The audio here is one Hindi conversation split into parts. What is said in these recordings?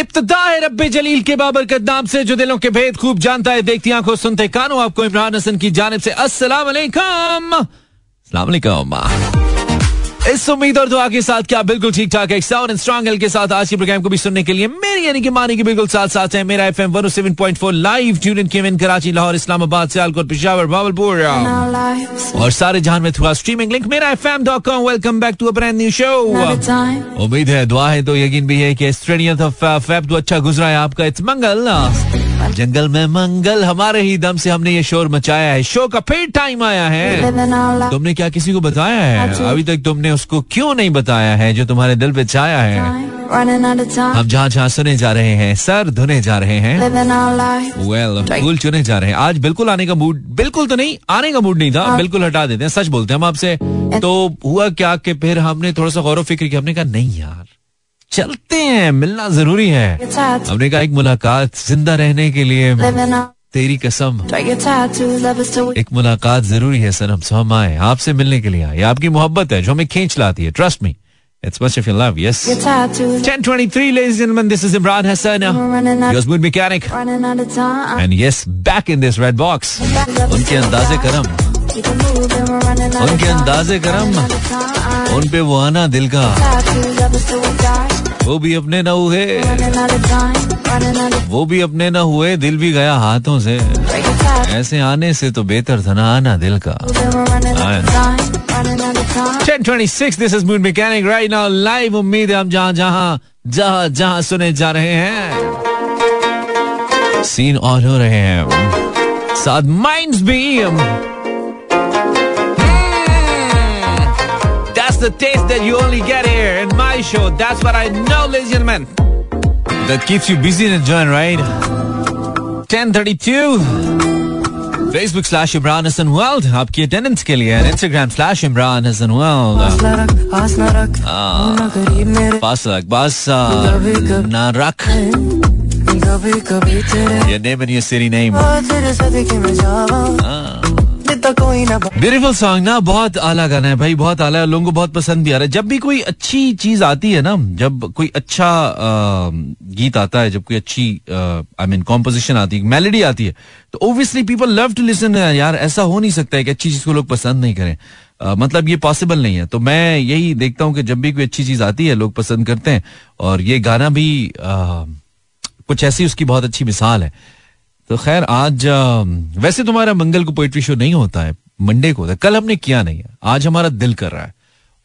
इब्तदा है रब्बे जलील के बाबर बाबरकत नाम से, जो दिलों के भेद खूब जानता है, देखती आँखों सुनते कानों, आपको इमरान हसन की जानब से अस्सलाम वालेकुम इस उम्मीद और दुआ के साथ क्या बिल्कुल ठीक ठाक है। साउंड एंड स्ट्रॉन्ग एल के साथ आज के प्रोग्राम को भी सुनने के लिए मेरी यानी कि मानी के बिल्कुल साथ साथ है। मेरा एफएम 107.4 लाइव ट्यून इन केविन कराची लाहौर इस्लामाबाद सियालकोट पेशावर भावलपुर और सारे जहान में थ्रू स्ट्रीमिंग लिंक मेरा FM dot com welcome back to a brand new show उम्मीद है दुआ है तो यकीन भी है कि स्ट्रेनियत ऑफ़ फेब तो अच्छा गुजरा है आपका। इट्स मंगल जंगल में मंगल हमारे ही दम से हमने ये शोर मचाया है। शो का फिर टाइम आया है। तुमने क्या किसी को बताया है? अभी तक तुमने उसको क्यों नहीं बताया है जो तुम्हारे दिल पे छाया है? हम जहाँ जहाँ सुने जा रहे हैं सर धुने जा रहे हैं। वेल फूल चुने जा रहे हैं। आज बिल्कुल आने का मूड बिल्कुल तो नहीं आने का मूड नहीं था। बिल्कुल हटा देते हैं सच बोलते हैं हम आपसे। तो हुआ क्या कि फिर हमने थोड़ा सा गौरव फ़िक्र किया हमने कहा नहीं यार चलते हैं मिलना ज़रूरी है। हमने कहा एक मुलाकात ज़िंदा रहने के लिए तेरी कसम एक मुलाकात ज़रूरी है सर हम हम आए आपसे मिलने के लिए आए आपकी मोहब्बत है जो हमें खींच लाती है trust me It's much of your love, yes. 1023, ladies and gentlemen, this is Imran Hassan, your smooth mechanic. And yes, back in this red box. उनके अंदाजे करम उनके अंदाजे करम उन पे वो आना दिल का वो भी अपने न हुए वो भी अपने ना हुए दिल भी गया हाथों से। ऐसे आने से तो बेहतर था ना आना दिल का। 1026 this is mood mechanic right now live उम्मीद है हम जहाँ जहाँ जहाँ जहाँ सुने जा रहे हैं। सीन ऑन हो रहे हैं। साथ माइंड्स भी। That's the taste that you only get here in my show. That's what I know, ladies and gentlemen. That keeps you busy and enjoying, right? 1032. Facebook slash Imran Hassan World आपकी अटेंडेंस के लिए Instagram slash Imran Hassan World पास रख पास ना रख Your name and your city name. Beautiful song ना बहुत आला गाना है भाई बहुत आला है लोगों को बहुत पसंद भी आ रहा है। जब भी कोई अच्छी चीज़ आती है ना जब कोई अच्छा आ, गीत आता है जब कोई अच्छी आई मीन कॉम्पोजिशन आती है मेलोडी आती है तो obviously people love to listen यार ऐसा हो नहीं सकता है कि अच्छी चीज़ को लोग पसंद नहीं करें। आ, मतलब ये पॉसिबल नहीं है। तो मैं यही देखता हूँ कि जब भी कोई अच्छी चीज़ आती है लोग पसंद करते हैं और ये गाना भी आ, कुछ ऐसी उसकी बहुत अच्छी मिसाल है। तो खैर, आज वैसे तुम्हारा मंगल को पोइट्री शो नहीं होता है मंडे को होता है। कल हमने किया नहीं है। आज हमारा दिल कर रहा है।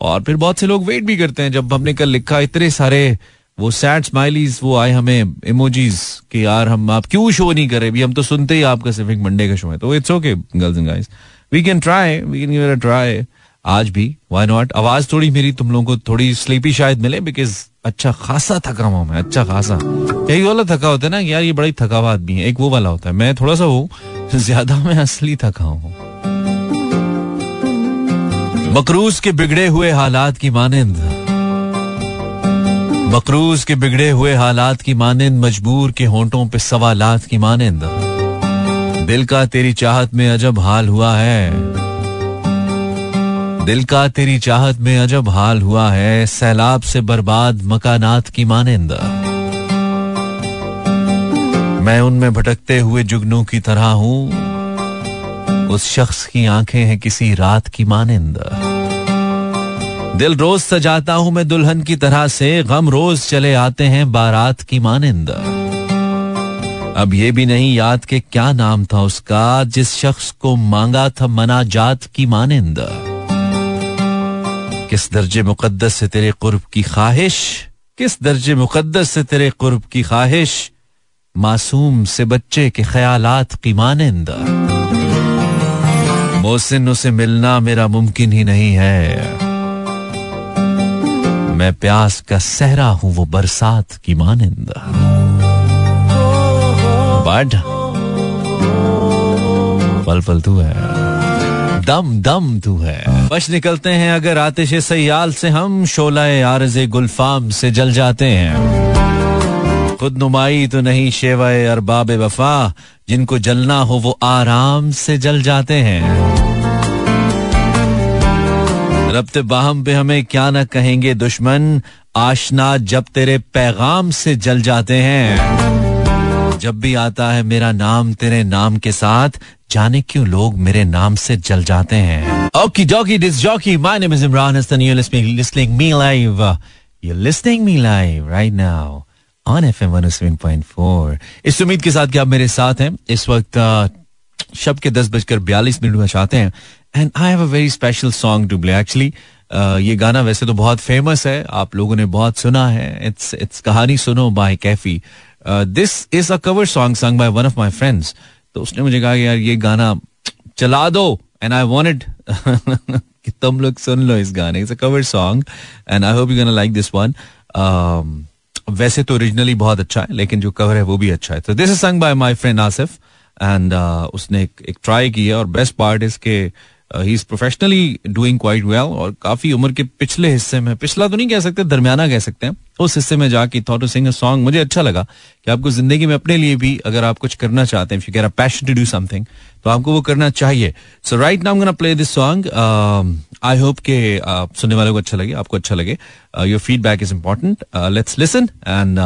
और फिर बहुत से लोग वेट भी करते हैं। जब हमने कल लिखा, इतने सारे वो सैड स्माइलीज वो आए हमें इमोजीज कि यार, हम, आप क्यों शो नहीं कर भी हम तो सुनते ही आपका सिर्फ़ एक मंडे का शो है। तो it's okay girls and guys we can try we can give a try आज भी वाई नॉट आवाज़ थोड़ी मेरी तुम लोगों को थोड़ी स्लीपी शायद मिले बिकॉज़ अच्छा खासा थका हुआ मैं अच्छा खासा। यही वाला थका होता है ना, यार ये बड़ी थका हुआ आदमी है, एक वो वाला होता है। मैं थोड़ा सा हूँ ज़्यादा मैं असली थका हूँ। मकरूज के बिगड़े हुए हालात की मानंद। मकरूज के बिगड़े हुए हालात की मानंद, मजबूर के होंठों पे सवालात की मानंद। दिल का तेरी चाहत में अजब हाल हुआ है। दिल का तेरी चाहत में अजब हाल हुआ है, सैलाब से बर्बाद मकानात की मानिंद। मैं उनमें भटकते हुए जुगनू की तरह हूँ, उस शख्स की आँखें हैं किसी रात की मानिंद। दिल रोज सजाता हूँ मैं दुल्हन की तरह से, गम रोज चले आते हैं बारात की मानिंद। अब ये भी नहीं याद के क्या नाम था उसका, जिस शख्स को मांगा था मना जात की मानिंद। किस दर्जे मुकद्दस से तेरे कुर्ब की ख्वाहिश? किस दर्जे मुकद्दस से तेरे कुर्ब की ख्वाहिश? मासूम से बच्चे के ख्यालात की मानंद। मोहसिन, उसे मिलना मेरा मुमकिन ही नहीं है। मैं प्यास का सहरा हूँ, वो बरसात की मानंद। बट पल पल तू है। दम दम तू है। बच निकलते हैं अगर आतिश सयाल से हम, शोलाए आरज गुलफाम से जल जाते हैं। खुद नुमाई तो नहीं शेवाए अरबाब वफा, जिनको जलना हो वो आराम से जल जाते हैं। रब्त बाहम पे हमें क्या ना कहेंगे दुश्मन, आशना जब तेरे पैगाम से जल जाते हैं। जब भी आता है मेरा नाम तेरे नाम के साथ, जाने क्यों लोग मेरे नाम से जल जाते हैं? Okie dokie disc jockey my name is Imran Hasan you listening listening me live you listening me live right now on FM 107.4 इस उम्मीद के साथ कि आप मेरे साथ हैं। इस वक्त शब के दस बजकर बयालीस मिनट में चाहते हैं। And I have a very special song to play actually ये गाना वैसे तो बहुत फ़ेमस है। आप लोगों ने बहुत सुना है। इट्स इट्स कहानी सुनो by Kaifi this is a cover song sung by one of my friends तो उसने मुझे कहा यार ये गाना चला दो एंड आई वांटेड कि तुम लोग सुन लो इस गाने। It's a cover song and I hope you gonna like this one वैसे तो ओरिजिनली बहुत अच्छा है लेकिन जो कवर है वो भी अच्छा है। तो this is sung by my friend Asif and उसने एक, एक ट्राई किया और बेस्ट पार्ट इसके ही is professionally doing quite well और काफ़ी उम्र के पिछले हिस्से में पिछला तो नहीं कह सकते दरमियाना कह सकते हैं। उस हिस्से में जाके थॉट सिंग अ सॉन्ग मुझे अच्छा लगा कि आपको ज़िंदगी में अपने लिए भी अगर आप कुछ करना चाहते हैं if passion to do something तो आपको वो करना चाहिए। So right now gonna play this song I hope के सुनने वालों को अच्छा लगे, आपको अच्छा लगे। Your feedback is important let's listen and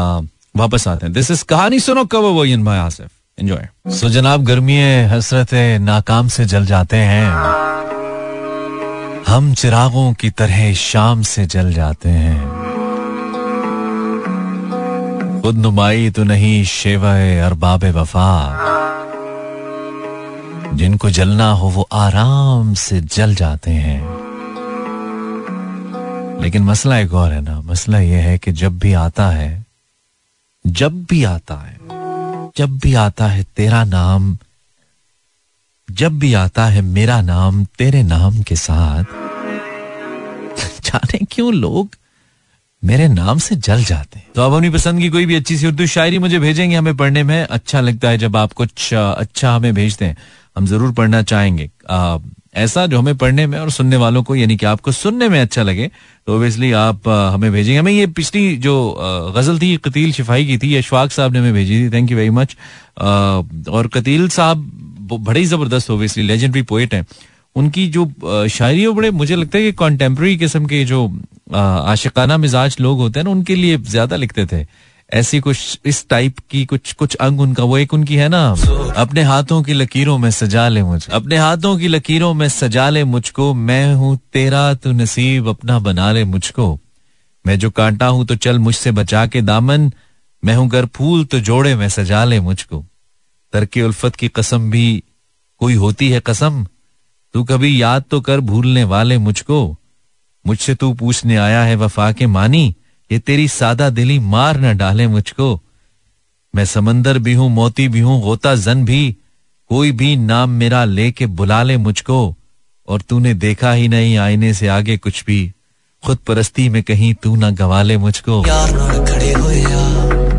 वापस आते हैं। दिस इज़ कहानी सुनो कवर वो माई आसिफ? एंजॉय सो जनाब, गर्मी हसरत नाकाम से जल जाते हैं। हम चिरागों की तरह शाम से जल जाते हैं। खुद नुमाई तो नहीं, शेवाए अरबाब वफा। जिनको जलना हो, वो आराम से जल जाते हैं। लेकिन मसला एक और है ना, मसला यह है कि जब भी आता है, जब भी आता है, जब भी आता है तेरा नाम, जब भी आता है मेरा नाम तेरे नाम के साथ, जाने क्यों लोग मेरे नाम से जल जाते हैं। तो आप अपनी पसंद की कोई भी अच्छी सी उर्दू शायरी मुझे भेजेंगे हमें पढ़ने में। अच्छा लगता है जब आप कुछ अच्छा हमें भेजते हैं। हम ज़रूर पढ़ना चाहेंगे। आ, ऐसा जो हमें पढ़ने में और सुनने वालों को यानी कि आपको सुनने में अच्छा लगे तो ओबियसली आप हमें भेजेंगे। हमें ये पिछली जो गज़ल थी कतील शिफाई की थी अशफाक साहब ने हमें भेजी थी। थैंक यू वेरी मच और कतील साहब बड़े ही ज़बरदस्त ओबियसली लेजेंडरी पोएट हैं। उनकी जो शायरी बड़े, मुझे लगता है कि कॉन्टेम्प्रेरी किस्म के जो आशिकाना मिजाज लोग होते हैं ना, उनके लिए ज़्यादा लिखते थे। ऐसी कुछ, इस टाइप की कुछ कुछ अंग उनका, वो एक उनकी है ना, अपने हाथों की लकीरों में सजा ले मुझ अपने हाथों की लकीरों में सजा ले मुझको, मैं हूँ तेरा तू नसीब अपना बना ले मुझको। मैं जो कांटा हूँ तो चल मुझसे बचा के दामन, मैं हूँ घर फूल तो जोड़े में सजा ले मुझको। तरके उल्फत की कसम भी कोई होती है कसम? तू कभी याद तो कर भूलने वाले मुझको। मुझसे तू पूछने आया है वफा के मानी। ये तेरी सादा दिली मार न डाले मुझको। मैं समंदर भी हूँ मोती भी हूँ गोता जन भी। कोई भी नाम मेरा लेके बुला ले मुझको। और तूने देखा ही नहीं आईने से आगे कुछ भी। खुद परस्ती में कहीं तू ना गवा ले मुझको।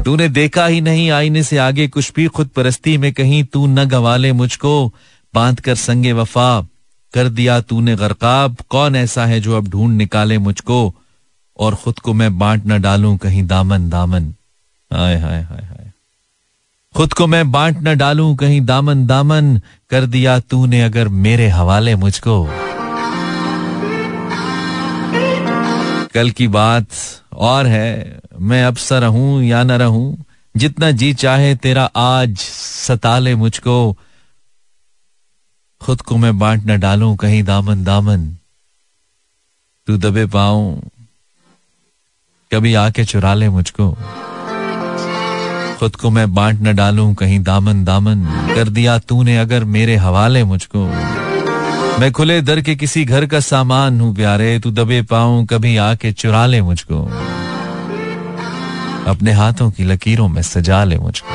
तूने देखा ही नहीं आईने से आगे कुछ भी। खुद परस्ती में कहीं तू न गवा ले मुझको। बाँध कर संगे वफा। कर दिया तूने गरकाब। कौन ऐसा है जो अब ढूंढ निकाले मुझको? और खुद को मैं बांट न डालूं कहीं दामन दामन। हाय हाय हाय हाय। खुद को मैं बांट न डालूं कहीं दामन दामन। कर दिया तूने अगर मेरे हवाले मुझको। कल की बात और है। मैं अब सा रहूँ या न रहूँ। जितना जी चाहे तेरा आज सताले मुझको। खुद को मैं बांट न डालूं, कहीं दामन दामन। तू दबे पाऊँ, कभी आके चुरा ले मुझको। खुद को मैं बांट न डालूं, कहीं दामन दामन। कर दिया तूने अगर मेरे हवाले मुझको। मैं खुले दर के किसी घर का सामान हूँ, प्यारे। तू दबे पाऊँ, कभी आके चुरा ले मुझको। अपने हाथों की लकीरों में सजा ले मुझको।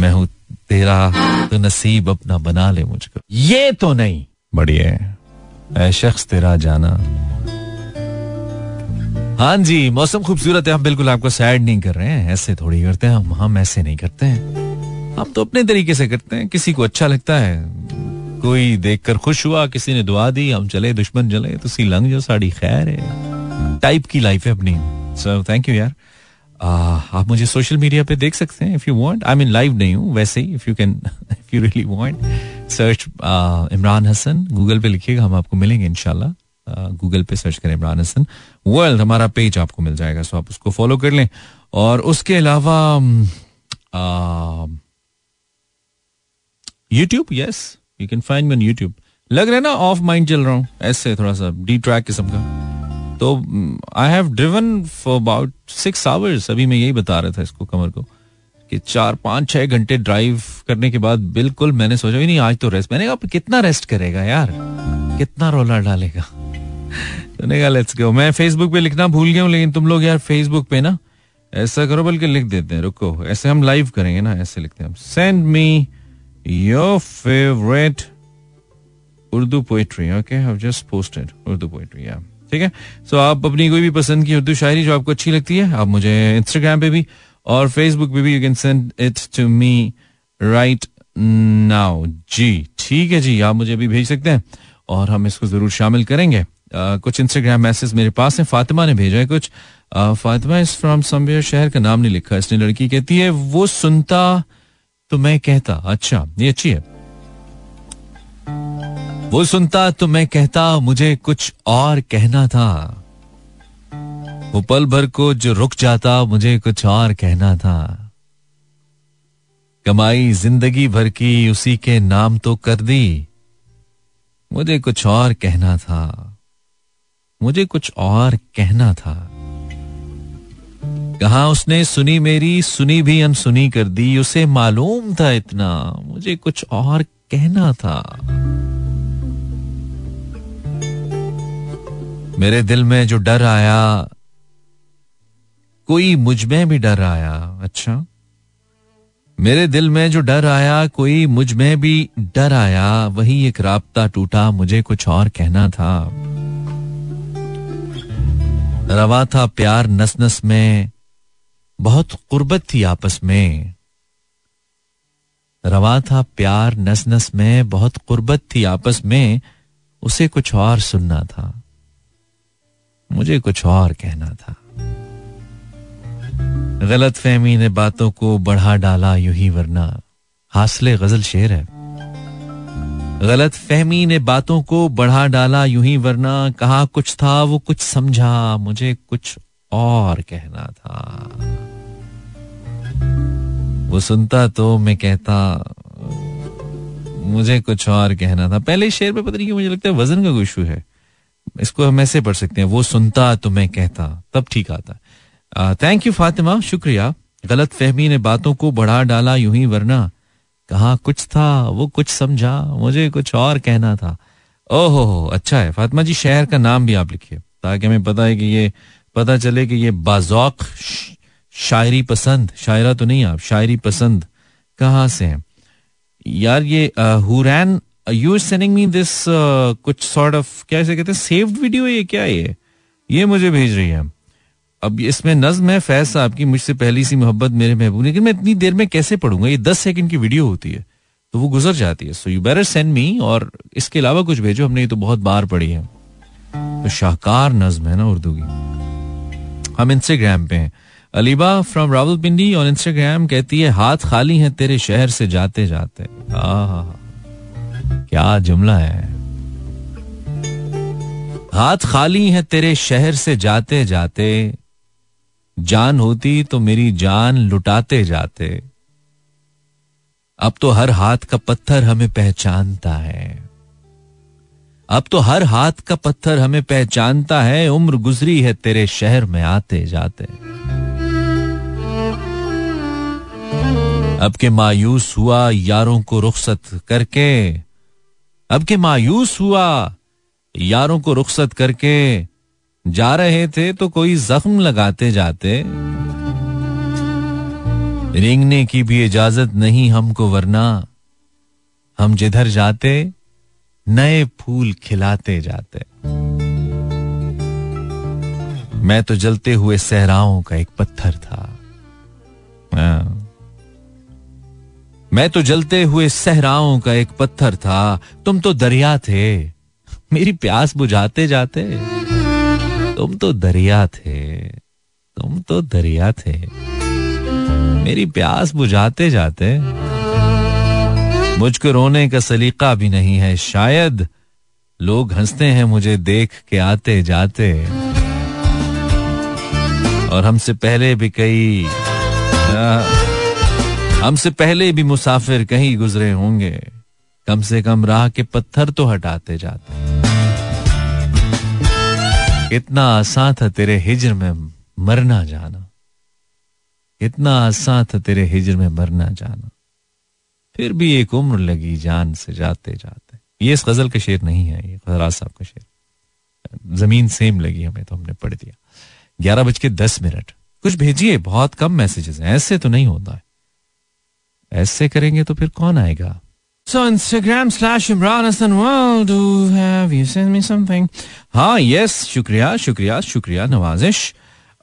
मैं हूँ तेरा तो नसीब अपना बना ले मुझको। ये तो नहीं। बढ़िया। शख्स तेरा जाना। हाँ जी मौसम खूबसूरत है हम बिल्कुल आपको सैड नहीं कर रहे हैं ऐसे थोड़ी करते हैं हम हम ऐसे नहीं करते हैं। हम तो अपने तरीके से करते हैं किसी को अच्छा लगता है। कोई देखकर खुश हुआ किसी ने दुआ दी हम चले दुश्मन चले तो सी लंग जो साड़ी खैर है। टाइप की लाइफ है अपनी। सो थैंक यू यार। आप मुझे सोशल मीडिया पे देख सकते हैं if you want I mean live नहीं हूँ, वैसे ही if you can if you really want search Imran Hasan Google पे लिखिएगा, हम आपको मिलेंगे इनशाला गूगल पे सर्च करें इमरान हसन वर्ल्ड हमारा पेज आपको मिल जाएगा सो आप उसको फॉलो कर लें. और उसके अलावा YouTube yes you can find me on YouTube लग रहा है ना ऑफ़ माइंड चल रहा हूँ. ऐसे थोड़ा सा डी ट्रैक किस्म का. तो I have driven for about six hours अभी मैं यही बता रहा था इसको, कमर को, कि चार, पाँच, छह घंटे ड्राइव करने के बाद बिल्कुल मैंने सोचा, नहीं आज तो रेस्ट मैंने कहा कितना रेस्ट करेगा यार? कितना रोलर डालेगा? मैंने कहा लेट्स गो मैं फेसबुक पे लिखना भूल गया हूँ, लेकिन तुम लोग यार फेसबुक पे ना, ऐसा करो, बल्कि लिख देते हैं, रुको। ऐसे हम लाइव करेंगे ना, ऐसे लिखते हैं send me your favourite Urdu poetry okay have just posted Urdu poetry या ठीक है? सो आप अपनी कोई भी पसंद की उर्दू शायरी जो आपको अच्छी लगती है आप मुझे इंस्टाग्राम पे भी और फेसबुक पे भी you can send it to me right now जी ठीक है जी आप मुझे अभी भेज सकते हैं और हम इसको ज़रूर शामिल करेंगे। uh, कुछ इंस्टाग्राम मैसेज मेरे पास है फातिमा ने भेजा है कुछ। फातिमा इज़ फ्रॉम समवेयर शहर का नाम नहीं लिखा इसने लड़की कहती है वो सुनता तो मैं कहता। अच्छा ये अच्छी है। वो सुनता तो मैं कहता, मुझे कुछ और कहना था। वो पल भर को जो रुक जाता, मुझे कुछ और कहना था। कमाई ज़िंदगी भर की उसी के नाम तो कर दी। मुझे कुछ और कहना था। मुझे कुछ और कहना था। कहा उसने, सुनी मेरी, सुनी भी अनसुनी कर दी। उसे मालूम था इतना। मुझे कुछ और कहना था। मेरे दिल में जो डर आया, कोई मुझमें भी डर आया अच्छा? मेरे दिल में जो डर आया, कोई मुझमें भी डर आया, वही एक राबता टूटा, मुझे कुछ और कहना था। रवा था प्यार नस नस में, बहुत कुर्बत थी आपस में। रवा था प्यार नस नस में, बहुत कुर्बत थी आपस में, उसे कुछ और सुनना था। मुझे कुछ और कहना था। गलत फहमी ने बातों को बढ़ा डाला यू ही, वरना हासले गज़ल शेर है। गलत फहमी ने बातों को बढ़ा डाला यूँ ही, वरना कहा कुछ था, वो कुछ समझा, मुझे कुछ और कहना था। वो सुनता तो मैं कहता, मुझे कुछ और कहना था। पहले शेर पे पता नहीं क्यों मुझे लगता है वज़न का इशू है। इसको हम ऐसे पढ़ सकते हैं, वो सुनता तो मैं कहता, तब ठीक आता थैंक यू फातिमा, शुक्रिया। गलत फहमी ने बातों को बढ़ा डाला यूँ ही, वरना कहा कुछ था, वो कुछ समझा, मुझे कुछ और कहना था। ओहो अच्छा है, फातिमा जी, शहर का नाम भी आप लिखिए, ताकि हमें पता है कि ये, पता चले कि ये बाजौक शायरी पसंद, शायरा तो नहीं आप, शायरी पसंद कहाँ से हैं? यार ये Hurain you sending me this कुछ सॉर्ट ऑफ़ क्या इसे कहते हैं सेव्ड वीडियो ये क्या ये? ये मुझे भेज रही है। अब इसमें नज्म है, फैज साहब की, मुझसे पहली सी मोहब्बत मेरे महबूब लेकिन मैं इतनी देर में कैसे पढ़ूँगा? ये दस सेकंड की वीडियो होती है तो वो गुजर जाती है। So you better send me और इसके अलावा कुछ भेजो, हमने ये तो बहुत बार पढ़ी है। तो शाहकार नज्म है ना उर्दू की। हम इंस्टाग्राम पे हैं। अलीबा फ्रॉम रावलपिंडी और इंस्टाग्राम कहती है, हाथ खाली है तेरे शहर से जाते जाते क्या जुमला है? हाथ खाली है तेरे शहर से जाते जाते। जान होती तो मेरी जान लुटाते जाते। अब तो हर हाथ का पत्थर हमें पहचानता है। अब तो हर हाथ का पत्थर हमें पहचानता है। उम्र गुजरी है तेरे शहर में आते जाते। अब के मायूस हुआ यारों को रुखसत करके। अब के मायूस हुआ, यारों को रुखसत करके जा रहे थे तो कोई जख्म लगाते जाते। रेंगने की भी इजाज़त नहीं हमको, वरना हम जिधर जाते, नए फूल खिलाते जाते। मैं तो जलते हुए सहराओं का एक पत्थर था। हाँ। मैं तो जलते हुए सहराओं का एक पत्थर था, तुम तो दरिया थे। मेरी प्यास बुझाते जाते। तुम तो दरिया थे। तुम तो दरिया थे। मेरी प्यास बुझाते जाते। मुझको रोने का सलीका भी नहीं है। शायद लोग हँसते हैं मुझे देख के आते जाते। और हमसे पहले भी कई हमसे पहले भी मुसाफिर कहीं गुजरे होंगे। कम से कम राह के पत्थर तो हटाते जाते कितना आसान था तेरे हिजर में मरना जाना। कितना आसान था तेरे हिजर में मरना जाना। फिर भी एक उम्र लगी जान से जाते जाते। ये इस गज़ल का शेर नहीं है, ये खजराज साहब का शेर। ज़मीन सेम लगी हमें तो हमने पढ़ दिया। ग्यारह बज के दस मिनट। कुछ भेजिए, बहुत कम मैसेजेस हैं, ऐसे तो नहीं होता है। ऐसे करेंगे तो फिर कौन आएगा? So Instagram slash Imran Hassan World. Do have you sent me something? हाँ yes शुक्रिया शुक्रिया शुक्रिया नवाजिश।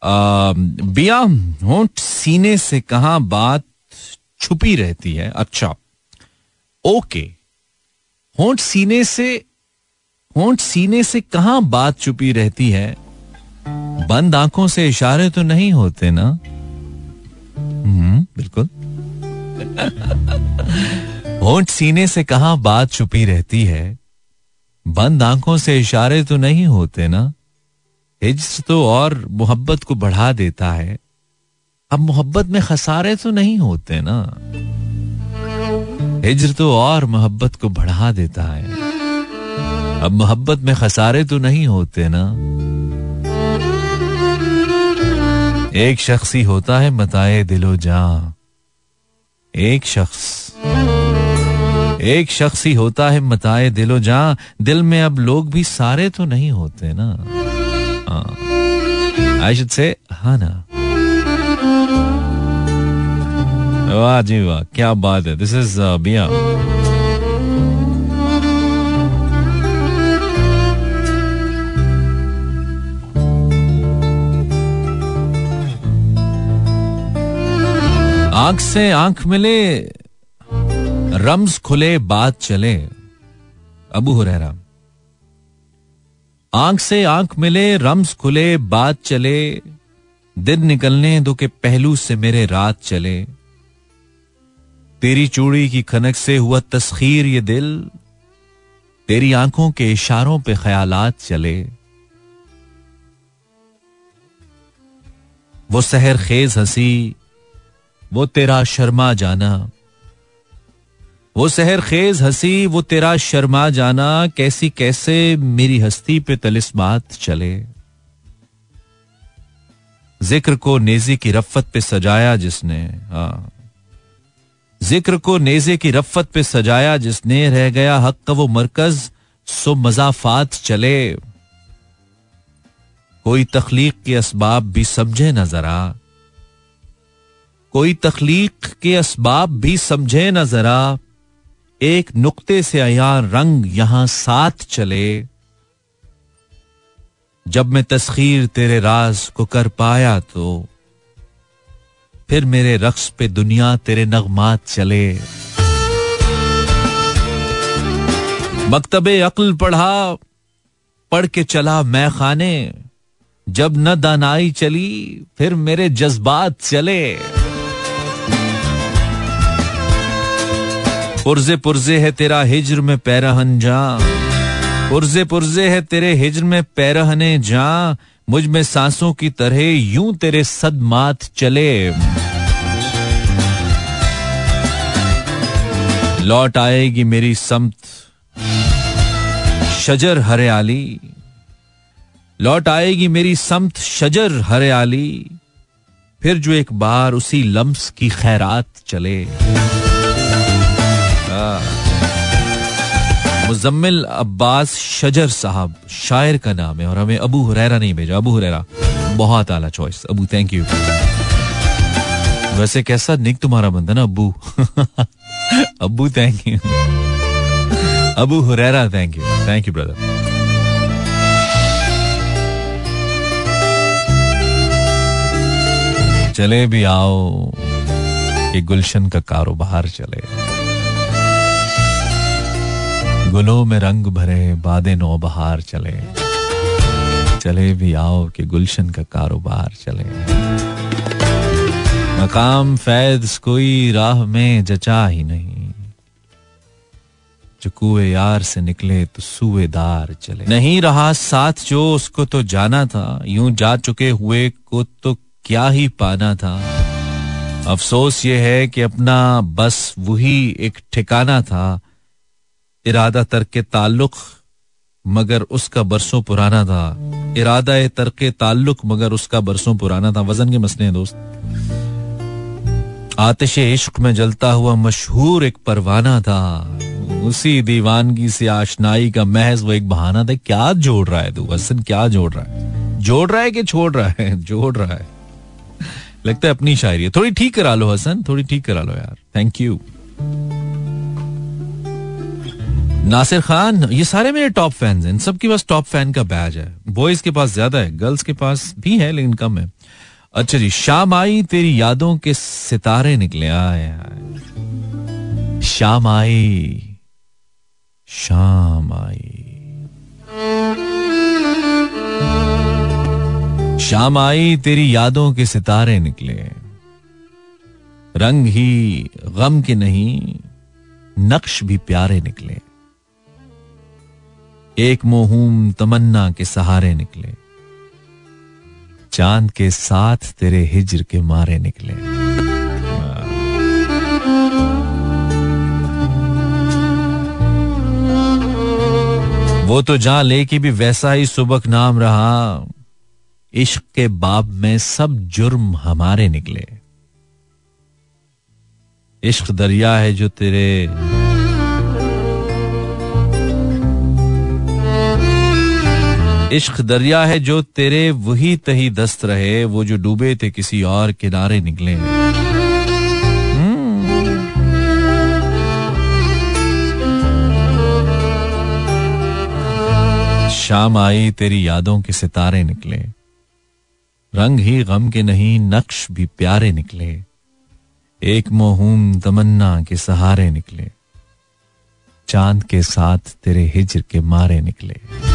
बिया होंठ सीने से कहा बात छुपी रहती है? अच्छा ओके। होंठ सीने से होंठ सीने से कहा बात छुपी रहती है? बंद आँखों से इशारे तो नहीं होते ना? हम्म बिल्कुल। होंठ सीने से कहा बात छुपी रहती है? बंद आँखों से इशारे तो नहीं होते ना? हिज्र तो और मोहब्बत को बढ़ा देता है। अब मोहब्बत में खसारे तो नहीं होते ना? हिज्र तो और मोहब्बत को बढ़ा देता है। अब मोहब्बत में खसारे तो नहीं होते ना? एक शख्स ही होता है, मताए दिलो जा। एक शख्स। एक शख्स ही होता है मताए दिलो जा दिल में अब लोग भी सारे तो नहीं होते ना। आई शुड से, हा ना। वाह जी वाह, क्या बात है। दिस इज़ बिया आँख से आँख मिले रम्स खुले, बात चले। अबू हुरैरा, आँख से आँख मिले रम्स खुले, बात चले। दिन निकलने दो के पहलू से मेरे रात चले। तेरी चूड़ी की खनक से हुआ तस्खीर ये दिल, तेरी आँखों के इशारों पे ख्यालात चले। वो सहर खेज हँसी वो तेरा शर्मा जाना। वो सहर खेज हँसी, वो तेरा शर्मा जाना कैसी कैसे मेरी हस्ती पे तलिस्मात चले। ज़िक्र को नेजी की रफ्फत पे सजाया जिसने हाँ। ज़िक्र को नेजे की रफ्फत पे सजाया जिसने, रह गया हक का वो मरकज, सो मजाफात चले। कोई तखलीक के असबाब भी समझे न जरा कोई तखलीक के असबाब भी समझे न जरा। एक नुक्ते से अया रंग यहाँ साथ चले। जब मैं तस्खीर तेरे राज को कर पाया तो फिर मेरे रक्स पे दुनिया तेरे नगमात चले। मकतबे अक्ल पढ़ा, पढ़ के चला मैं खाने। जब न दानाई चली, फिर मेरे जज्बात चले। पुरजे पुरजे है तेरा हिज्र में पैरहन जा। पुरजे पुरजे है तेरे हिज्र में पैरहने जा। मुझमें सांसों की तरह यूँ तेरे सदमात चले। लौट आएगी मेरी समत, शजर हरियाली। लौट आएगी मेरी समत, शजर हरियाली। फिर जो एक बार उसी लम्स की खैरात चले। मुजम्मिल अब्बास शजर साहब, शायर का नाम है और हमें अबू हुरैरा नहीं भेजा। अबू हुरैरा, बहुत आला चॉइस अबू थैंक यू वैसे कैसा निक तुम्हारा बंदा ना, Abu? Abu thank you Abu Huraira thank you thank you brother चले भी आओ कि गुलशन का कारोबार चले। गुलों में रंग भरे, बादे नौ बहार चले। चले भी आओ कि गुलशन का कारोबार चले। मकाम फैज कोई राह में जचा ही नहीं। जो कुए यार से निकले तो सुएदार चले। नहीं रहा साथ जो उसको तो जाना था। यूँ जा चुके हुए को तो क्या ही पाना था। अफसोस ये है कि अपना बस वही एक ठिकाना था। इरादा तर्क ताल्लुक मगर उसका बरसों पुराना था। इरादा तर्क ताल्लुक मगर उसका बरसों पुराना था। वज़न के मसले हैं दोस्त। आतिश इश्क में जलता हुआ मशहूर एक परवाना था। उसी दीवानगी से आशनाई का महज वो एक बहाना था। क्या जोड़ रहा है तू? हसन क्या जोड़ रहा है? जोड़ रहा है कि छोड़ रहा है? जोड़ रहा है। लगता है अपनी शायरी है। थोड़ी ठीक करा लो हसन, थोड़ी ठीक करा लो यार। थैंक यू नासिर खान, ये सारे मेरे टॉप फैंस हैं। सबके पास टॉप फ़ैन का बैज है। बॉयज़ के पास ज़्यादा है गर्ल्स के पास भी है, लेकिन कम है। अच्छा जी, शाम आई, तेरी यादों के सितारे निकले आए। शाम आई शाम आई। शाम आई, तेरी यादों के सितारे निकले। रंग ही गम के नहीं, नक्श भी प्यारे निकले। एक मोहूम तमन्ना के सहारे निकले। चाँद के साथ तेरे हिजर के मारे निकले। वो तो जहाँ लेके भी वैसा ही सुबक नाम रहा। इश्क के बाब में सब जुर्म हमारे निकले। इश्क दरिया है जो तेरे इश्क दरिया है जो तेरे वही तही दस्त रहे, वो जो डूबे थे किसी और किनारे निकले शाम आई, तेरी यादों के सितारे निकले। रंग ही गम के नहीं, नक्श भी प्यारे निकले। एक मोहूम तमन्ना के सहारे निकले। चाँद के साथ तेरे हिजर के मारे निकले।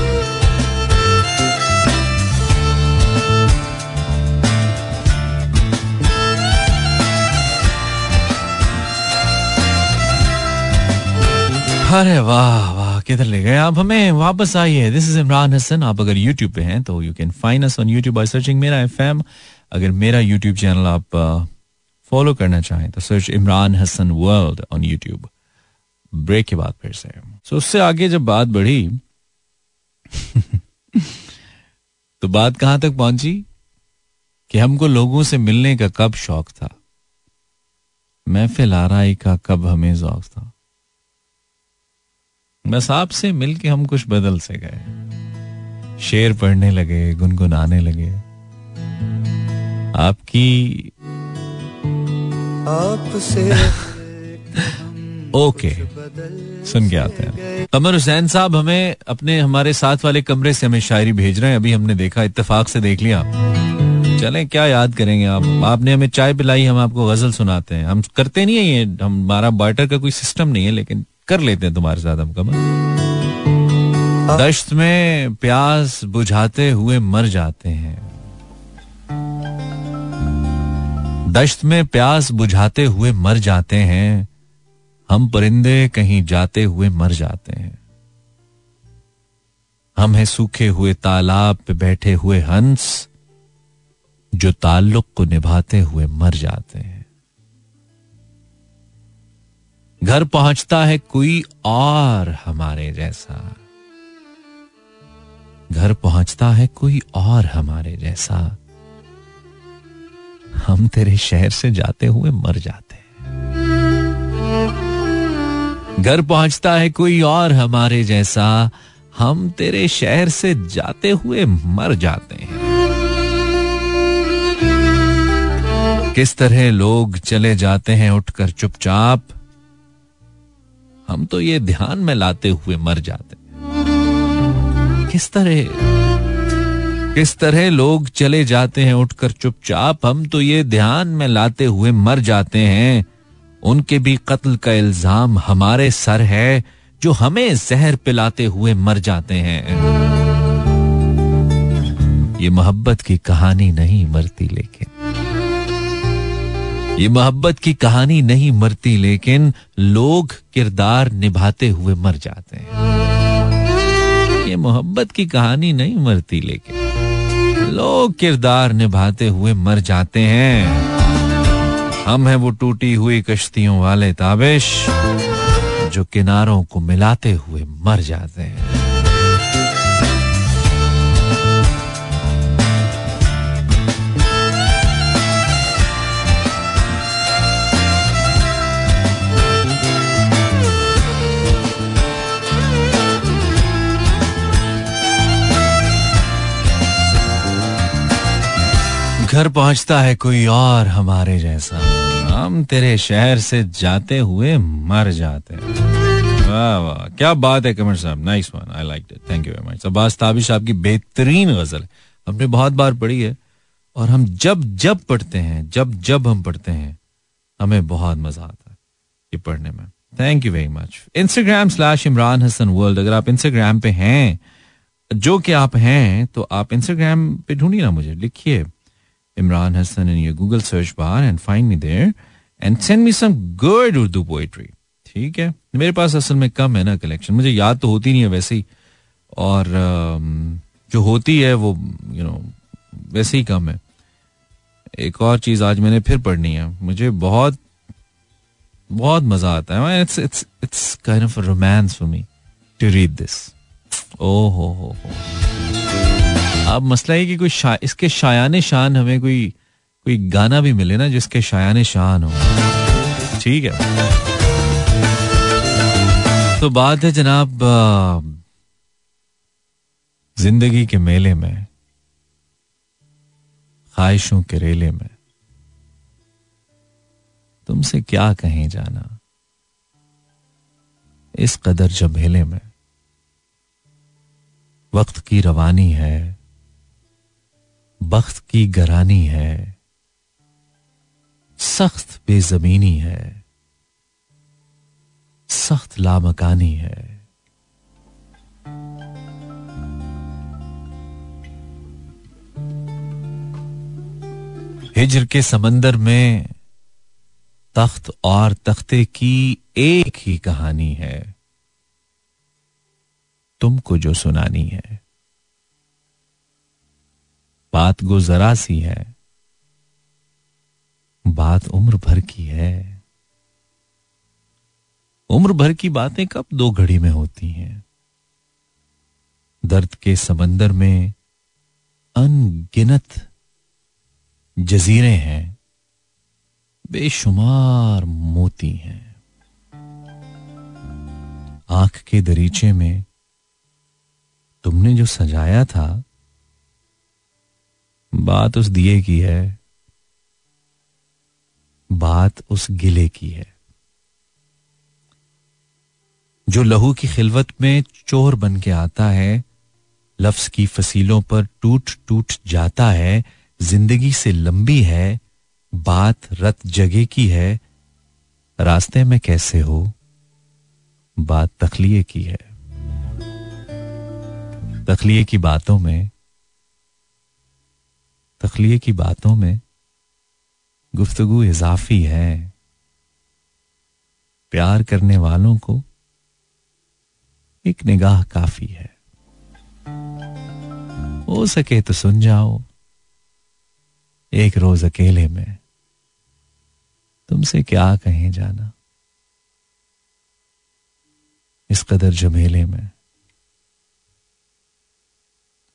अरे वाह वाह किधर ले गए आप हमें? वापस आइए। दिस इज़ इमरान हसन आप अगर यूट्यूब पे हैं तो you can find us on YouTube by searching मेरा एफएम अगर मेरा यूट्यूब चैनल आप फॉलो uh, करना चाहें तो search Imran Hasan world on YouTube break के बाद फिर से सो। So, उससे आगे जब बात बढ़ी तो बात कहाँ तक पहुँची? कि हमको लोगों से मिलने का कब शौक था। महफिल आराई का कब हमें शौक था। बस आपसे मिलके हम कुछ बदल से गए। शेर पढ़ने लगे गुनगुनाने लगे। आपकी आपसे ओके सुन के आते हैं। कमर हुसैन साहब हमें अपने हमारे साथ वाले कमरे से हमें शायरी भेज रहे हैं। अभी हमने देखा इत्तेफाक से देख लिया। चले क्या याद करेंगे आप? आपने हमें चाय पिलाई हम आपको गज़ल सुनाते हैं। हम करते नहीं है ये हमारा बार्टर का कोई सिस्टम नहीं है लेकिन कर लेते हैं तुम्हारे साथ हम कमर दश्त में प्यास बुझाते हुए मर जाते हैं। दश्त में प्यास बुझाते हुए मर जाते हैं हम परिंदे कहीं जाते हुए मर जाते हैं। हम हैं सूखे हुए तालाब पे बैठे हुए हंस जो ताल्लुक को निभाते हुए मर जाते हैं। घर पहुँचता है कोई और हमारे जैसा। घर पहुँचता है कोई और हमारे जैसा। हम तेरे शहर से जाते हुए मर जाते हैं। घर पहुँचता है कोई और हमारे जैसा। हम तेरे शहर से जाते हुए मर जाते हैं। किस तरह लोग चले जाते हैं उठकर चुपचाप? हम तो ये ध्यान में लाते हुए मर जाते किस तरह किस तरह लोग चले जाते हैं उठकर चुपचाप, हम तो ये ध्यान में लाते हुए मर जाते हैं। उनके भी कत्ल का इल्ज़ाम हमारे सर है, जो हमें जहर पिलाते हुए मर जाते हैं। ये मोहब्बत की कहानी नहीं मरती, लेकिन ये मोहब्बत की कहानी नहीं मरती, लेकिन लोग किरदार निभाते हुए मर जाते हैं। ये मोहब्बत की कहानी नहीं मरती, लेकिन लोग किरदार निभाते हुए मर जाते हैं। हम हैं वो टूटी हुई कश्तियों वाले ताबिश, जो किनारों को मिलाते हुए मर जाते हैं। घर पहुँचता है कोई और हमारे जैसा। हम तेरे शहर से जाते हुए मर जाते हैं। वाह वाह, क्या बात है कमर साहब। Nice one I like it thank you very much Abbas Tabish आपकी बेहतरीन गज़ल हमने बहुत बार पढ़ी है और हम जब जब पढ़ते हैं, जब जब हम पढ़ते हैं, हमें बहुत मज़ा आता है ये पढ़ने में। Thank you very much Instagram slash Imran Hasan world अगर आप इंस्टाग्राम पे हैं, जो कि आप हैं तो आप इंस्टाग्राम पे ढूंढिए ना मुझे, लिखिए। Imran Hassan in your Google search bar and find me there and send me some good Urdu poetry. ठीक है? मेरे पास असल में कम है ना कलेक्शन मुझे याद तो होती नहीं है वैसे ही। और जो होती है वो यू नो वैसे ही कम है। एक और चीज़ आज मैंने फिर पढ़नी है। मुझे बहुत बहुत मज़ा आता है। It's it's it's kind of romance for me to read this ओ हो हो अब मसला है कि कोई शा, इसके शायान शान हमें कोई कोई गाना भी मिले ना जिसके शायान शान हो। ठीक है। तो बात है जनाब ज़िंदगी के मेले में ख्वाहिशों के रेले में। तुमसे क्या कहें जाना? इस कदर जमेले में वक्त की रवानी है बख्त की गरानी है, सख्त बेजमीनी है, सख्त लामकानी है। हिजर के समंदर में तख्त और तख्ते की एक ही कहानी है, तुमको जो सुनानी है। बात गो जरा सी है। बात उम्र भर की है। उम्र भर की बातें कब दो घड़ी में होती हैं? दर्द के समंदर में अनगिनत जजीरे हैं। बेशुमार मोती हैं। आँख के दरीचे में तुमने जो सजाया था बात उस दिए की है, बात उस गिले की है। जो लहू की खिलवत में चोर बन के आता है, लफ्ज की फसीलों पर टूट टूट जाता है, ज़िंदगी से लंबी है, बात रत जगह की है, रास्ते में कैसे हो, बात तखलिए की है। तखलिए की बातों में तखलिए की बातों में गुफ्तगु इजाफी है। प्यार करने वालों को एक निगाह काफ़ी है। हो सके तो सुन जाओ, एक रोज अकेले में तुमसे क्या कहें जाना। इस कदर जमेले में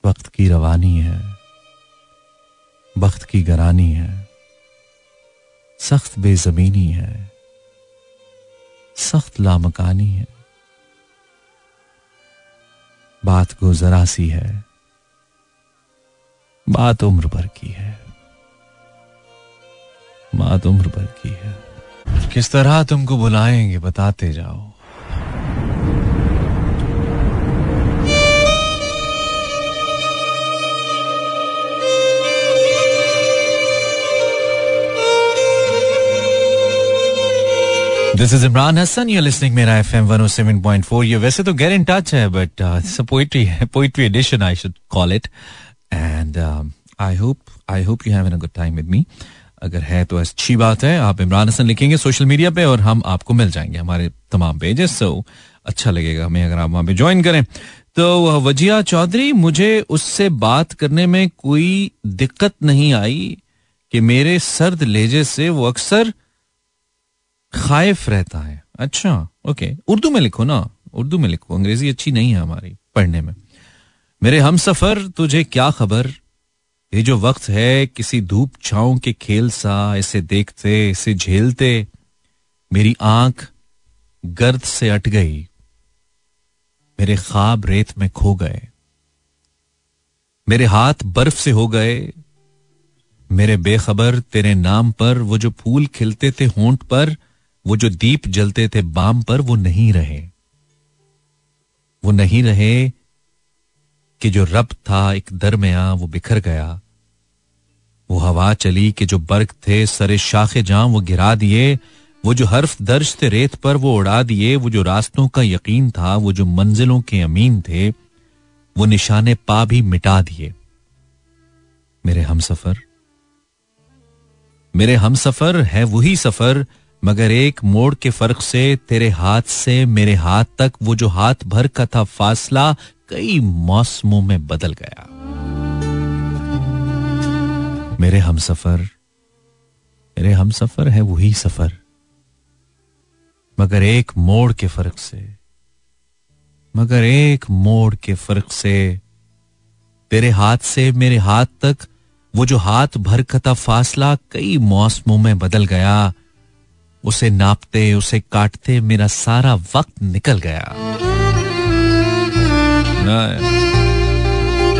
वक्त की रवानी है। बख्त की गरानी है। सख्त बेजमीनी है। सख्त लामकानी है। बात को जरा सी है। बात उम्र भर की है। बात उम्र भर की है। किस तरह तुमको बुलाएँगे, बताते जाओ। This is Imran Hasan you listening मेरा F M one seven point four ये वैसे तो गेट इन टच है बट पोइट्री है poetry edition I should call it and I hope I hope you have a good time with me अगर है तो अच्छी बात है। आप इमरान हसन लिखेंगे सोशल मीडिया पे और हम आपको मिल जाएँगे हमारे तमाम पेजेस सो अच्छा लगेगा हमें अगर आप वहाँ पे ज्वाइन करें। तो वजिया चौधरी, मुझे उससे बात करने में कोई दिक्कत नहीं आई कि मेरे सर्द लेजे से वो अक्सर खाइफ रहता है। अच्छा ओके उर्दू में लिखो ना। उर्दू में लिखो। अंग्रेज़ी अच्छी नहीं है हमारी पढ़ने में। मेरे हम सफ़र तुझे क्या खबर? ये जो वक्त है, किसी धूप छाओं के खेल सा, इसे देखते, इसे झेलते, मेरी आँख गर्द से अट गई। मेरे ख्वाब रेत में खो गए। मेरे हाथ बर्फ़ से हो गए। मेरे बेखबर तेरे नाम पर, वो जो फूल खिलते थे होंठ पर वो जो दीप जलते थे बाम पर, वो नहीं रहे। वो नहीं रहे कि जो रब था एक दर दरमिया वो बिखर गया। वो हवा चली कि जो बर्ग थे, सरे शाखे जहाँ वो गिरा दिए। वो जो हर्फ दर्ज थे रेत पर, वो उड़ा दिए। वो जो रास्तों का यकीन था, वो जो मंजिलों के अमीन थे, वो निशाने पा भी मिटा दिए। मेरे हम सफ़र मेरे हम सफ़र है वही सफ़र मगर एक मोड़ के फ़र्क से तेरे हाथ से मेरे हाथ तक वो जो हाथ भर का था फासला कई मौसमों में बदल गया। मेरे हम सफ़र, मेरे हम सफ़र है वही सफ़र। मगर एक मोड़ के फ़र्क से, मगर एक मोड़ के फ़र्क से तेरे हाथ से मेरे हाथ तक वो जो हाथ भर का था फासला कई मौसमों में बदल गया। उसे नापते, उसे काटते, मेरा सारा वक्त निकल गया।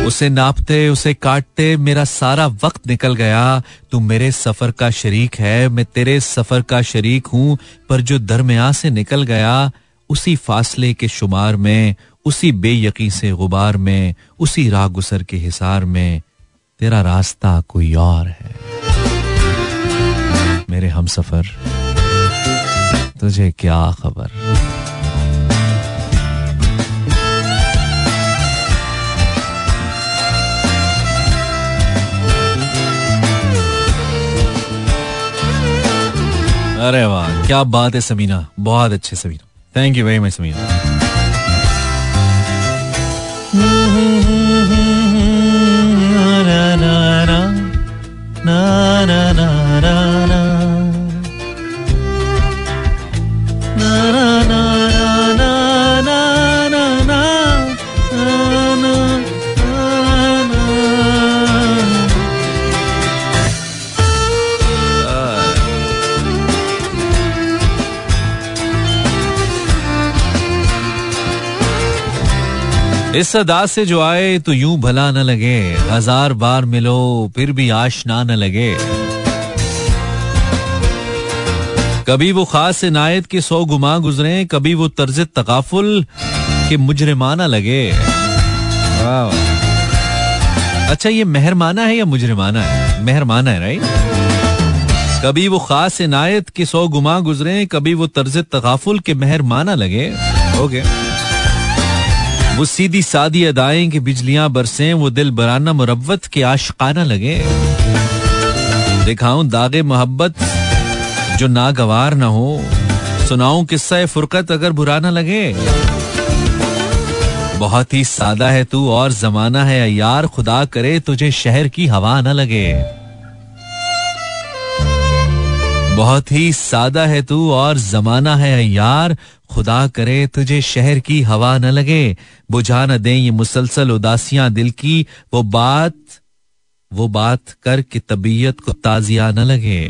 उसे नापते, उसे काटते, मेरा सारा वक्त निकल गया। तू मेरे सफ़र का शरीक है, मैं तेरे सफ़र का शरीक हूँ, पर जो दरमिया से निकल गया, उसी फासले के शुमार में, उसी बेयकी से गुबार में, उसी राह गुसर के हिसार में, तेरा रास्ता कोई और है। मेरे हम सफ़र तुझे क्या खबर? अरे वाह, क्या बात है समीना। बहुत अच्छे Samina. Thank you very much Samina. सदा से जो आए तो यूँ भला न लगे। हज़ार बार मिलो, फिर भी आशना न लगे। कभी वो खास इनायत के सौ गुमा गुजरे, कभी वो तर्ज तकाफुल के मुजरमाना लगे। अच्छा ये मेहरमाना है या मुजरमाना है? मेहरमाना है राइट कभी वो खास इनायत के सौ गुमा गुजरे, कभी वो तर्ज तकाफुल के मेहरमाना लगे। Okay okay. वो सीधी सादी अदाएँ की बिजलियाँ बरसें, वो दिल बराना मुरवत के आशकाना लगे। दिखाऊँ दागे मोहब्बत, जो नागवार ना हो। सुनाऊं किस्सा फुरकत अगर बुरा ना लगे। बहुत ही सादा है तू और जमाना है यार, खुदा करे तुझे शहर की हवा ना लगे। बहुत ही सादा है तू और जमाना है यार। खुदा करे तुझे शहर की हवा न लगे। बुझा न दे ये मुसलसल उदासियाँ दिल की। वो बात वो बात कर कि तबीयत को ताजिया न लगे।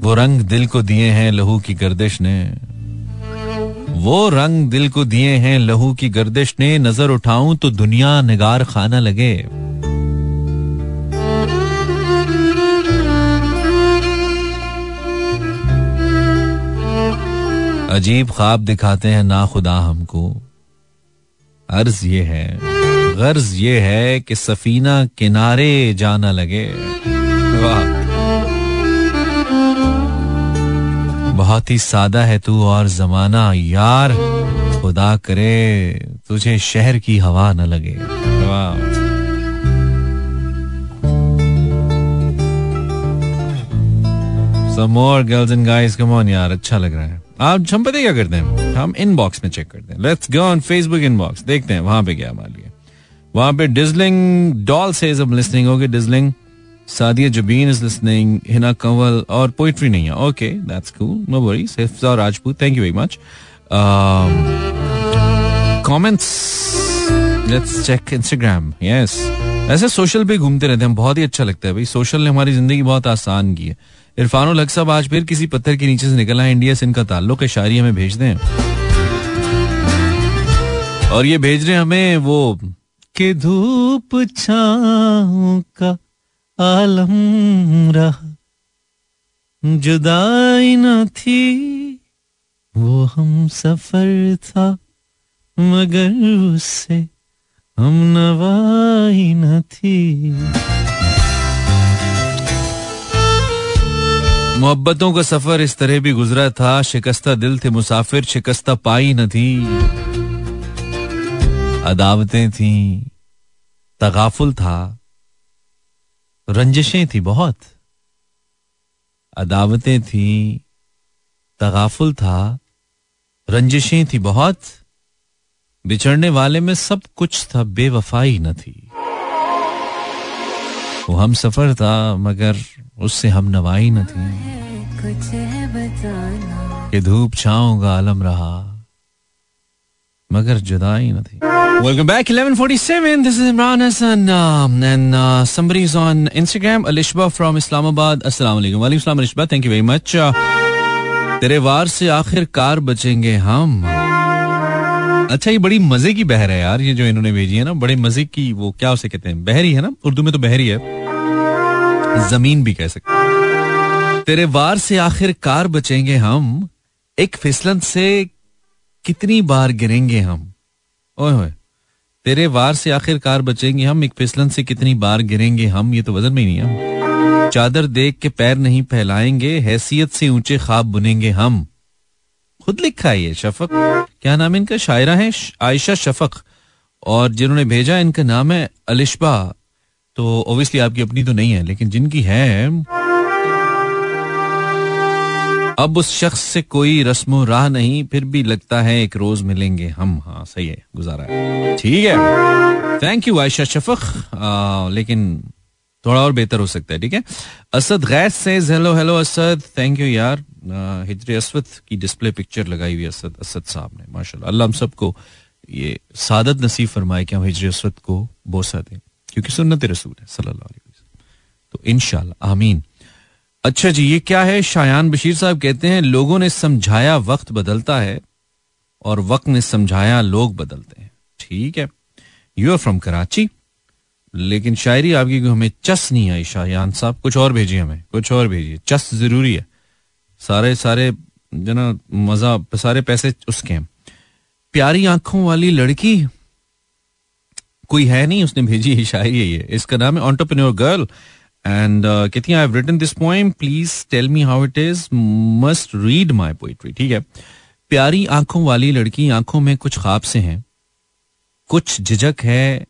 वो रंग दिल को दिए हैं लहू की गर्दिश ने। वो रंग दिल को दिए हैं, लहू की गर्दिश ने नज़र उठाऊं तो दुनिया निगार खाना लगे। अजीब ख्वाब दिखाते हैं ना खुदा हमको। अर्ज़ ये है, गर्ज ये है कि सफीना किनारे जाना लगे। वाह। बहुत ही सादा है तू और जमाना। यार खुदा करे तुझे शहर की हवा न लगे। more girls and guys, come on यार अच्छा लग रहा है। आप हम पता क्या करते हैं? हम इनबॉक्स में चेक करते हैं। Let's go on Facebook inbox देखते हैं वहाँ पे क्या हमारे लिए वहाँ पे dazzling doll listening okay dazzling Sadia Jabeen is listening Hina Kanwal और पोइट्री नहीं है। Okay that's cool no worries Hifza Rajput thank you very much comments let's check Instagram yes ऐसे सोशल पे घूमते रहते हैं। बहुत ही अच्छा लगता है भाई। सोशल ने हमारी ज़िंदगी बहुत आसान की है। इरफान उल साहब आज फिर किसी पत्थर के नीचे से निकल आए। इंडिया से इनका ताल्लुक है। शायरी हमें भेज दें। और ये भेज रहे हमें वो, के धूप छाओ का आलम रहा। जुदाई न थी, वो हम सफ़र था, मगर उससे हम नवाई न थी। मोहब्बतों का सफ़र इस तरह भी गुजरा था, शिकस्ता दिल थे मुसाफिर, शिकस्ता पाई न थी। अदावतें थी, तगाफुल था रंजिशें थी बहुत। अदावतें थी तगाफुल था रंजिशें थी बहुत। बिछड़ने वाले में सब कुछ था बेवफाई न थी। वो हम सफ़र था मगर उससे हम नवाई न थी। कि धूप छाओ का आलम रहा मगर जुदा ही थी। Welcome back 1147 this is Imran Hasan and somebody is on Instagram Alishba from Islamabad अस्सलाम वालेकुम वालेकुम सलाम Alishba thank you very much तेरे वार से आखिरकार बचेंगे हम अच्छा ये बड़ी मज़े की बहर है यार ये जो इन्होंने भेजी है ना बड़े मज़े की वो क्या उसे कहते हैं बहरी है ना उर्दू में तो बहरी है ज़मीन भी कह सकते तेरे वार से आखिरकार बचेंगे हम एक फिसलन से कितनी बार गिरेंगे हम? ओए तेरे वार से आखिरकार बचेंगे हम, एक फिसलन से कितनी बार गिरेंगे हम, ये तो वज़न में ही नहीं हम। चादर देख के पैर नहीं फैलाएँगे, हैसियत से ऊँचे ख्वाब बुनेंगे हम। खुद लिखा है ये, शफक। क्या नाम इनका? शायरा है? आयशा शफक। और जिन्होंने भेजा, इनका नाम है अलिशबा। तो ओबियसली आपकी अपनी तो नहीं है, लेकिन जिनकी है अब उस शख्स से कोई रस्म राह नहीं, फिर भी लगता है एक रोज मिलेंगे हम। हाँ सही है, गुजारा है। ठीक है। थैंक यू आयशा शफक लेकिन थोड़ा और बेहतर हो सकता है, ठीक है? असद गैस से hello hello Asad. Thank you यार। हिजर असवद की डिस्प्ले पिक्चर लगाई हुई असद असद साहब ने, माशाल्लाह। अल्लाह हम सबको ये सादत नसीब फरमाए कि हम हिजर असवद को बोसा दें, क्योंकि सुन्नत रसूल है, सल्लल्लाहु अलैहि वसल्लम। तो इनशाला आमीन। अच्छा जी, ये क्या है? शायान बशीर साहब कहते हैं, लोगों ने समझाया वक्त बदलता है और वक्त ने समझाया लोग बदलते हैं। ठीक है। यू आर फ्रॉम कराची लेकिन शायरी आपकी को हमें चस नहीं आई, शायान साहब। कुछ और भेजिए हमें, कुछ और भेजिए। चस ज़रूरी है। सारे सारे, जो ना, मज़ा, सारे पैसे उसके हैं। प्यारी आँखों वाली लड़की, कोई है नहीं, उसने भेजी है शायरी है ये। इसका नाम है ऑन्टरप्रेन्योर गर्ल एंड कहती हैं I have written this poem please tell me how it is must read my poetry ठीक है? प्यारी आँखों वाली लड़की, आँखों में कुछ ख्वाब से हैं। कुछ झिझक है,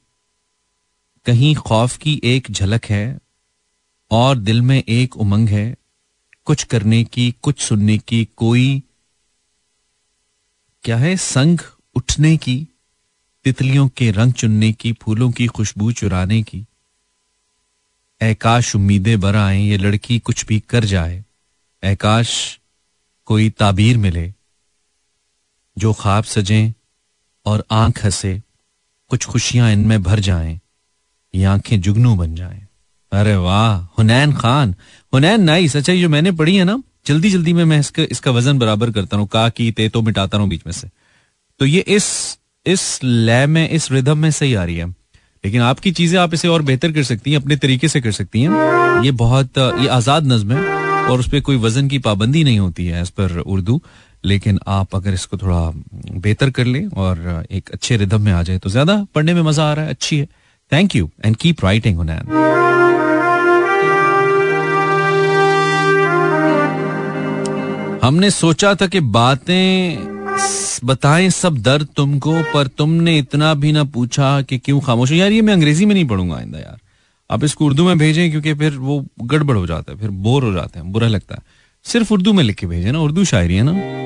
कहीं खौफ की एक झलक है, और दिल में एक उमंग है। कुछ करने की, कुछ सुनने की, कोई क्या है? संग उठने की, तितलियों के रंग चुनने की, फूलों की खुशबू चुराने की। ऐकाश उम्मीदें बर आए, ये लड़की कुछ भी कर जाए। ऐकाश कोई ताबीर मिले, जो ख्वाब सजें और आँख हंसे, कुछ खुशियाँ इनमें भर जाएँ, ये आँखें जुगनू बन जाएँ। अरे वाह, हुनैन खान, हुनैन नाइस अच्छा जो मैंने पढ़ी है ना जल्दी जल्दी में, मैं इसका इसका वज़न बराबर करता हूँ का की ते तो मिटाता हूँ बीच में से। तो ये इस इस लय में, इस रिदम में सही आ रही है। लेकिन आपकी चीज़ें आप इसे और बेहतर कर सकती हैं, अपने तरीके से कर सकती हैं। ये बहुत ये आज़ाद नज्म है और उस पर कोई वज़न की पाबंदी नहीं होती है एज पर उर्दू। लेकिन आप अगर इसको थोड़ा बेहतर कर लें और एक अच्छे रिदम में आ जाए तो ज़्यादा पढ़ने में मज़ा आ रहा है, अच्छी है। Thank you and keep writing हमने सोचा था कि बातें बताएँ सब दर्द तुमको, पर तुमने इतना भी ना पूछा कि क्यों खामोश यार, ये मैं अंग्रेज़ी में नहीं पढ़ूँगा आइंदा यार। आप इसको उर्दू में भेजें, क्योंकि फिर वो गड़बड़ हो जाता है, फिर बोर हो जाते हैं, बुरा लगता है। सिर्फ़ उर्दू में लिख के भेजे ना, उर्दू शायरी है ना।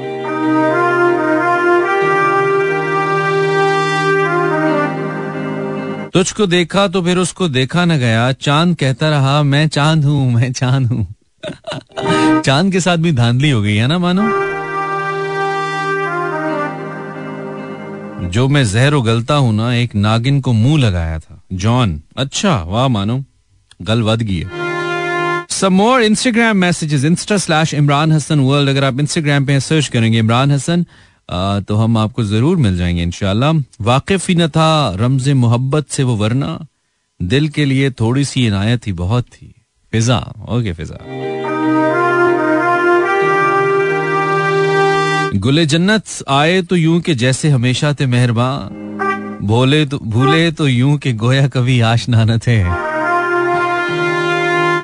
तुझको देखा तो फिर उसको देखा ना गया। चाँद कहता रहा, मैं चाँद हूँ, मैं चाँद हूँ। चाँद के साथ भी धांधली हो गई है ना, मानो? जो मैं जहर उगलता हूँ ना, एक नागिन को मुँह लगाया था। जॉन अच्छा वाह, मानो। गल वद some more Instagram messages insta slash Imran Hasan world अगर आप इंस्टाग्राम पे सर्च करेंगे इमरान हसन तो हम आपको ज़रूर मिल जाएँगे इनशाला वाकिफ ही न था रमज मोहब्बत से वो, वरना दिल के लिए थोड़ी सी इनायत ही बहुत थी। फिजा, ओके, फिजा। गुले जन्नत आए तो यूँ के जैसे हमेशा थे मेहरबान। भोले तो भूले तो यूँ के गोया कभी आशना न थे।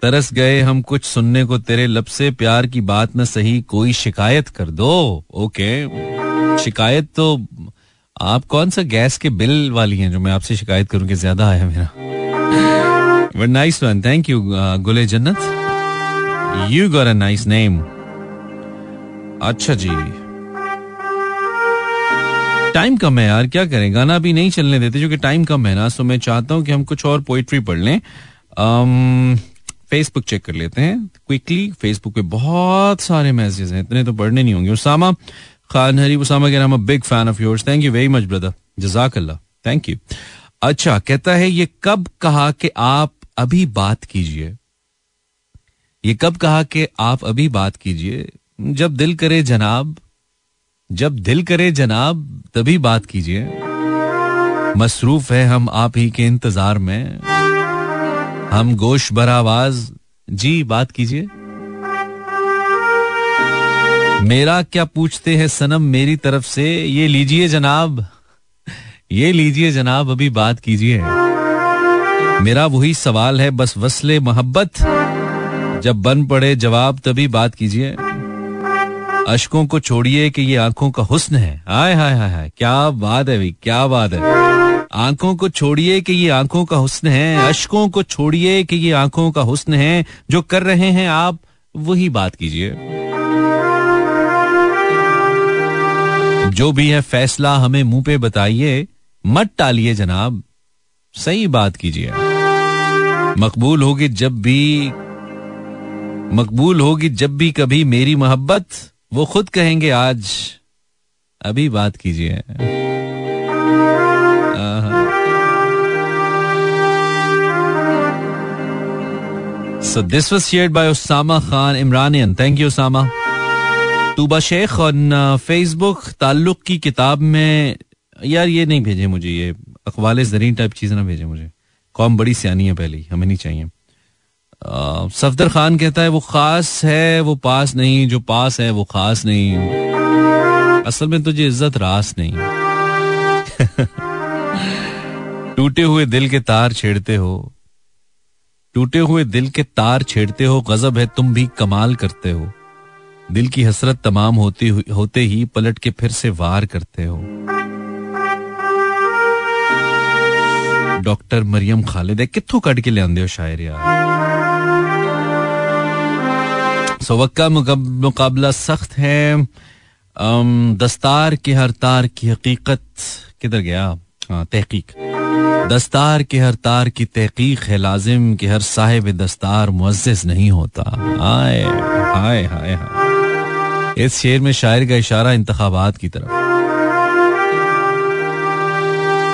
तरस गए हम कुछ सुनने को तेरे लब से प्यार की बात न सही, कोई शिकायत कर दो। ओके। शिकायत तो आप कौन सा गैस के बिल वाली हैं जो मैं आपसे शिकायत करूँ कि ज़्यादा आया मेरा? But nice one thank you Gule Jannat. You got a nice name अच्छा जी। टाइम कम है यार क्या करें? गाना भी नहीं चलने देते क्योंकि टाइम कम है ना सो मैं चाहता हूँ कि हम कुछ और पोइट्री पढ़ लें। फेसबुक um, चेक कर लेते हैं। क्विकली फेसबुक पे बहुत सारे मैसेजेस हैं इतने तो पढ़ने नहीं होंगे। उसामा खान हरी उसामा कह रहा big fan of yours thank you very much brother जजाक अल्लाह थैंक यू अच्छा कहता है ये कब कहा कि आप अभी बात कीजिए? ये कब कहा कि आप अभी बात कीजिए? जब दिल करे जनाब जब दिल करे जनाब, तभी बात कीजिए। मसरूफ है हम आप ही के इंतज़ार में। हम गोश बरावाज जी, बात कीजिए। मेरा क्या पूछते हैं सनम मेरी तरफ़ से? ये लीजिए जनाब। ये लीजिए जनाब, अभी बात कीजिए। मेरा वही सवाल है, बस वसले मोहब्बत। जब बन पड़े जवाब, तभी बात कीजिए। अशकों को छोड़िए कि ये आँखों का हुस्न है। हाय हाय हाय हाय क्या बात है भाई, क्या बात है। आँखों को छोड़िए कि ये आँखों का हुस्न है। अशकों को छोड़िए कि ये आँखों का हुस्न है। जो कर रहे हैं आप, वही बात कीजिए। जो भी है फैसला हमें मुँह पे बताइए। मत टालिए जनाब। सही बात कीजिए। मकबूल होगी जब भी, मकबूल होगी जब भी कभी मेरी मोहब्बत। वो खुद कहेंगे, आज अभी बात कीजिए। So this was shared by Usama Khan Imranian thank you Usama Tooba Sheikh on Facebook ताल्लुक की किताब में, यार ये नहीं भेजे मुझे, ये अखबाल जरीन टाइप चीज़ ना भेजे मुझे। कौम बड़ी सियानी है पहले, हमें नहीं चाहिए। सफदर खान कहता है, वो खास है, वो पास नहीं, जो पास है, वो खास नहीं। असल में तुझे इज़्ज़त रास नहीं। टूटे हुए दिल के तार छेड़ते हो। टूटे हुए दिल के तार छेड़ते हो, गजब है, तुम भी कमाल करते हो। दिल की हसरत तमाम होती होते ही पलट के फिर से वार करते हो। डॉक्टर मरियम खालिद है कितों कट के लिया हो शायर यार? सवक्का मुकाबला सख्त है। दस्तार के हर तार की हकीकत किधर गया? हाँ तहकीक। दस्तार के हर तार की तहकीक है लाजिम के हर साहिब दस्तार मुआज़ नहीं होता। हाय हाय हाय हाय इस शेर में शायर का इशारा इंतखाबात की तरफ़।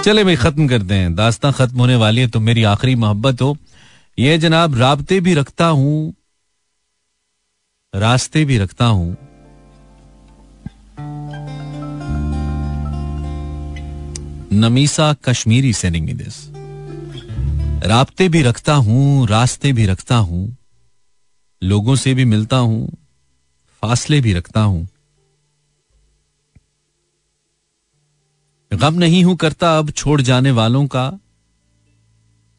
चले भाई, खत्म करते हैं। दास्तां खत्म होने वाली है तो मेरी आखिरी मोहब्बत हो। ये जनाब, राबते भी रखता हूँ रास्ते भी रखता हूँ। नमीसा कश्मीरी सेनिंग दिस राबते भी रखता हूँ, रास्ते भी रखता हूँ। लोगों से भी मिलता हूँ, फासले भी रखता हूँ। गम नहीं हूँ करता अब छोड़ जाने वालों का।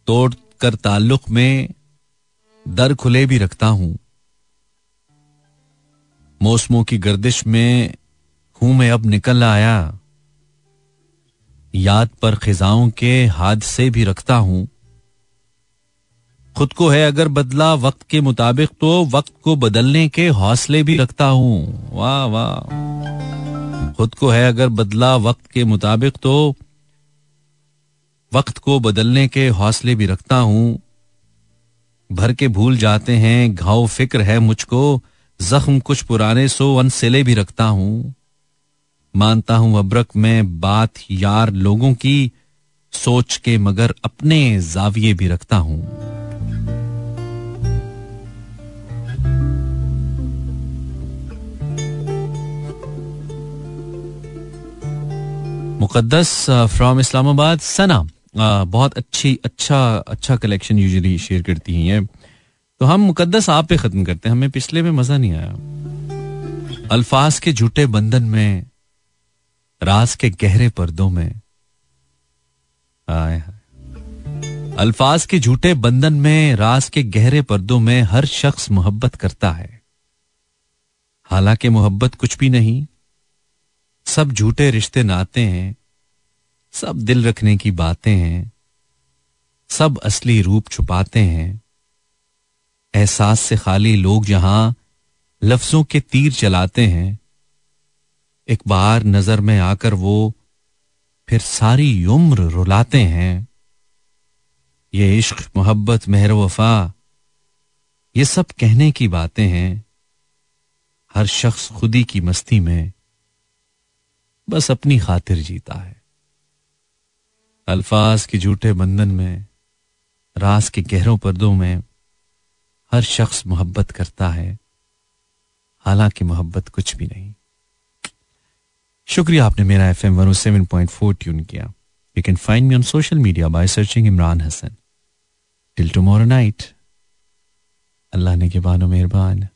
तोड़ कर ताल्लुक में दर खुले भी रखता हूँ। मौसमों की गर्दिश में हूँ मैं अब निकल आया। याद पर खिजाओं के हादसे भी रखता हूँ। खुद को है अगर बदला वक्त के मुताबिक तो वक्त को बदलने के हौसले भी रखता हूँ। वाह वाह। खुद को है अगर बदला वक्त के मुताबिक तो वक्त को बदलने के हौसले भी रखता हूँ। भर के भूल जाते हैं, घाव फ़िक्र है मुझको। जख्म कुछ पुराने सो अनसिले भी रखता हूँ। मानता हूँ अब्रक में बात यार लोगों की सोच के मगर अपने जाविये भी रखता हूँ। मुकद्दस फ्रॉम इस्लामाबाद, सना। बहुत अच्छी अच्छा अच्छा कलेक्शन यूजुअली शेयर करती हैं तो हम मुकद्दस आप पे खत्म करते हैं। हमें पिछले में मज़ा नहीं आया। अल्फाज के झूठे बंधन में, राज के गहरे पर्दों में अल्फाज के झूठे बंधन में, राज के गहरे पर्दों में हर शख्स मोहब्बत करता है। हालाँकि मोहब्बत कुछ भी नहीं, सब झूठे रिश्ते नाते हैं, सब दिल रखने की बातें हैं, सब असली रूप छुपाते हैं। एहसास से खाली लोग जहाँ लफ्जों के तीर चलाते हैं, एक बार नज़र में आकर वो फिर सारी उम्र रुलाते हैं। ये इश्क, मोहब्बत, मेहर, वफा, ये सब कहने की बातें हैं, हर शख्स खुदी की मस्ती में बस अपनी खातिर जीता है। अल्फाज के झूठे बंधन में, रास के गहरों पर्दों में हर शख्स मोहब्बत करता है, हालाँकि मोहब्बत कुछ भी नहीं। शुक्रिया आपने मेरा F M one seven point four tune किया। You can find me on social media by searching Imran Hasan till tomorrow night अल्लाह ने के बानो मेहरबान।